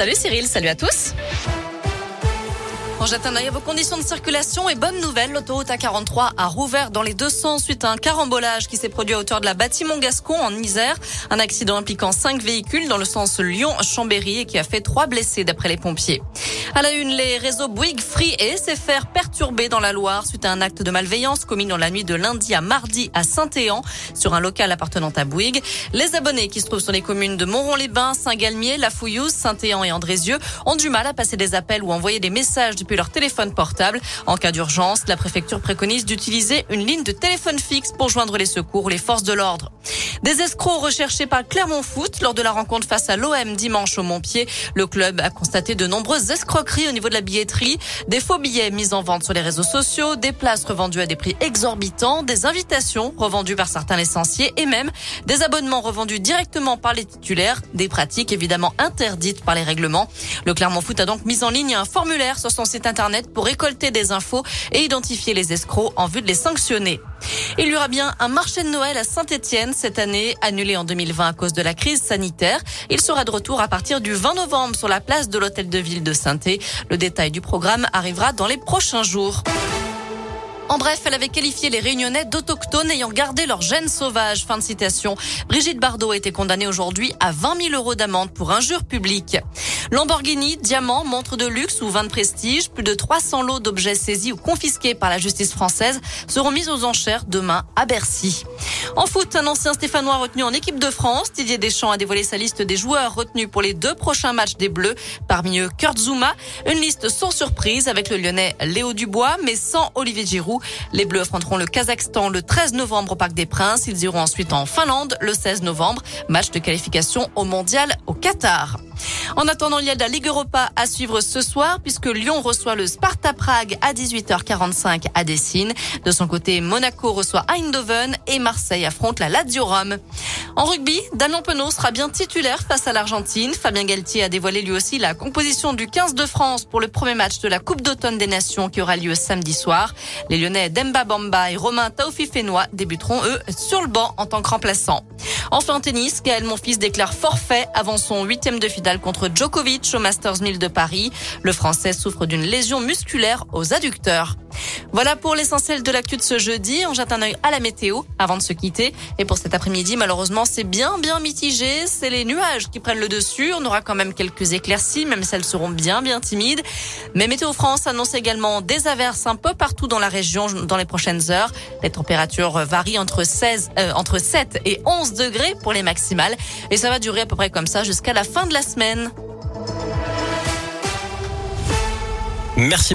Salut Cyril, salut à tous. On jette un œil à vos conditions de circulation et bonne nouvelle, l'autoroute A43 a rouvert dans les deux sens suite à un carambolage qui s'est produit à hauteur de la bâtiment Gascon en Isère. Un accident impliquant cinq véhicules dans le sens Lyon-Chambéry et qui a fait trois blessés d'après les pompiers. À la une, les réseaux Bouygues, Free et SFR perturbés dans la Loire suite à un acte de malveillance commis dans la nuit de lundi à mardi à Saint-Éan sur un local appartenant à Bouygues. Les abonnés qui se trouvent sur les communes de Montron-les-Bains, Saint-Galmier, La Fouillouse, Saint-Éan et Andrézieux ont du mal à passer des appels ou envoyer des messages depuis leur téléphone portable. En cas d'urgence, la préfecture préconise d'utiliser une ligne de téléphone fixe pour joindre les secours ou les forces de l'ordre. Des escrocs recherchés par Clermont Foot lors de la rencontre face à l'OM dimanche au Montpied. Le club a constaté de nombreuses escroqueries au niveau de la billetterie, des faux billets mis en vente sur les réseaux sociaux, des places revendues à des prix exorbitants, des invitations revendues par certains licenciés et même des abonnements revendus directement par les titulaires, des pratiques évidemment interdites par les règlements. Le Clermont Foot a donc mis en ligne un formulaire sur son site internet pour récolter des infos et identifier les escrocs en vue de les sanctionner. Il y aura bien un marché de Noël à Saint-Etienne cette année, annulé en 2020 à cause de la crise sanitaire. Il sera de retour à partir du 20 novembre sur la place de l'hôtel de ville de saint Le détail du programme arrivera dans les prochains jours. En bref, elle avait qualifié les Réunionnais d'autochtones ayant gardé leur gène sauvage. Fin de citation. Brigitte Bardot a été condamnée aujourd'hui à 20 000 euros d'amende pour injure publique. Lamborghini, diamants, montres de luxe ou vin de prestige, plus de 300 lots d'objets saisis ou confisqués par la justice française seront mis aux enchères demain à Bercy. En foot, un ancien Stéphanois retenu en équipe de France, Didier Deschamps a dévoilé sa liste des joueurs retenus pour les deux prochains matchs des Bleus. Parmi eux, Kurt Zuma, une liste sans surprise avec le Lyonnais Léo Dubois, mais sans Olivier Giroud. Les Bleus affronteront le Kazakhstan le 13 novembre au Parc des Princes. Ils iront ensuite en Finlande le 16 novembre, match de qualification au Mondial au Qatar. En attendant, il y a la Ligue Europa à suivre ce soir puisque Lyon reçoit le Sparta Prague à 18h45 à Dessine. De son côté, Monaco reçoit Eindhoven et Marseille affronte la Lazio Rome. En rugby, Damien Penaud sera bien titulaire face à l'Argentine. Fabien Galtier a dévoilé lui aussi la composition du 15 de France pour le premier match de la Coupe d'automne des Nations qui aura lieu samedi soir. Les Lyonnais Demba Bamba et Romain Taofi-Fenois débuteront eux sur le banc en tant que remplaçants. Enfin en tennis, Gaël Monfils déclare forfait avant son huitième de finale contre Djokovic au Masters 1000 de Paris. Le Français souffre d'une lésion musculaire aux adducteurs. Voilà pour l'essentiel de l'actu de ce jeudi. On jette un œil à la météo avant de se quitter. Et pour cet après-midi, malheureusement, c'est bien, bien mitigé. C'est les nuages qui prennent le dessus. On aura quand même quelques éclaircies, même si elles seront bien, bien timides. Mais Météo France annonce également des averses un peu partout dans la région dans les prochaines heures. Les températures varient entre 16, euh, entre 7 et 11 degrés pour les maximales. Et ça va durer à peu près comme ça jusqu'à la fin de la semaine. Merci.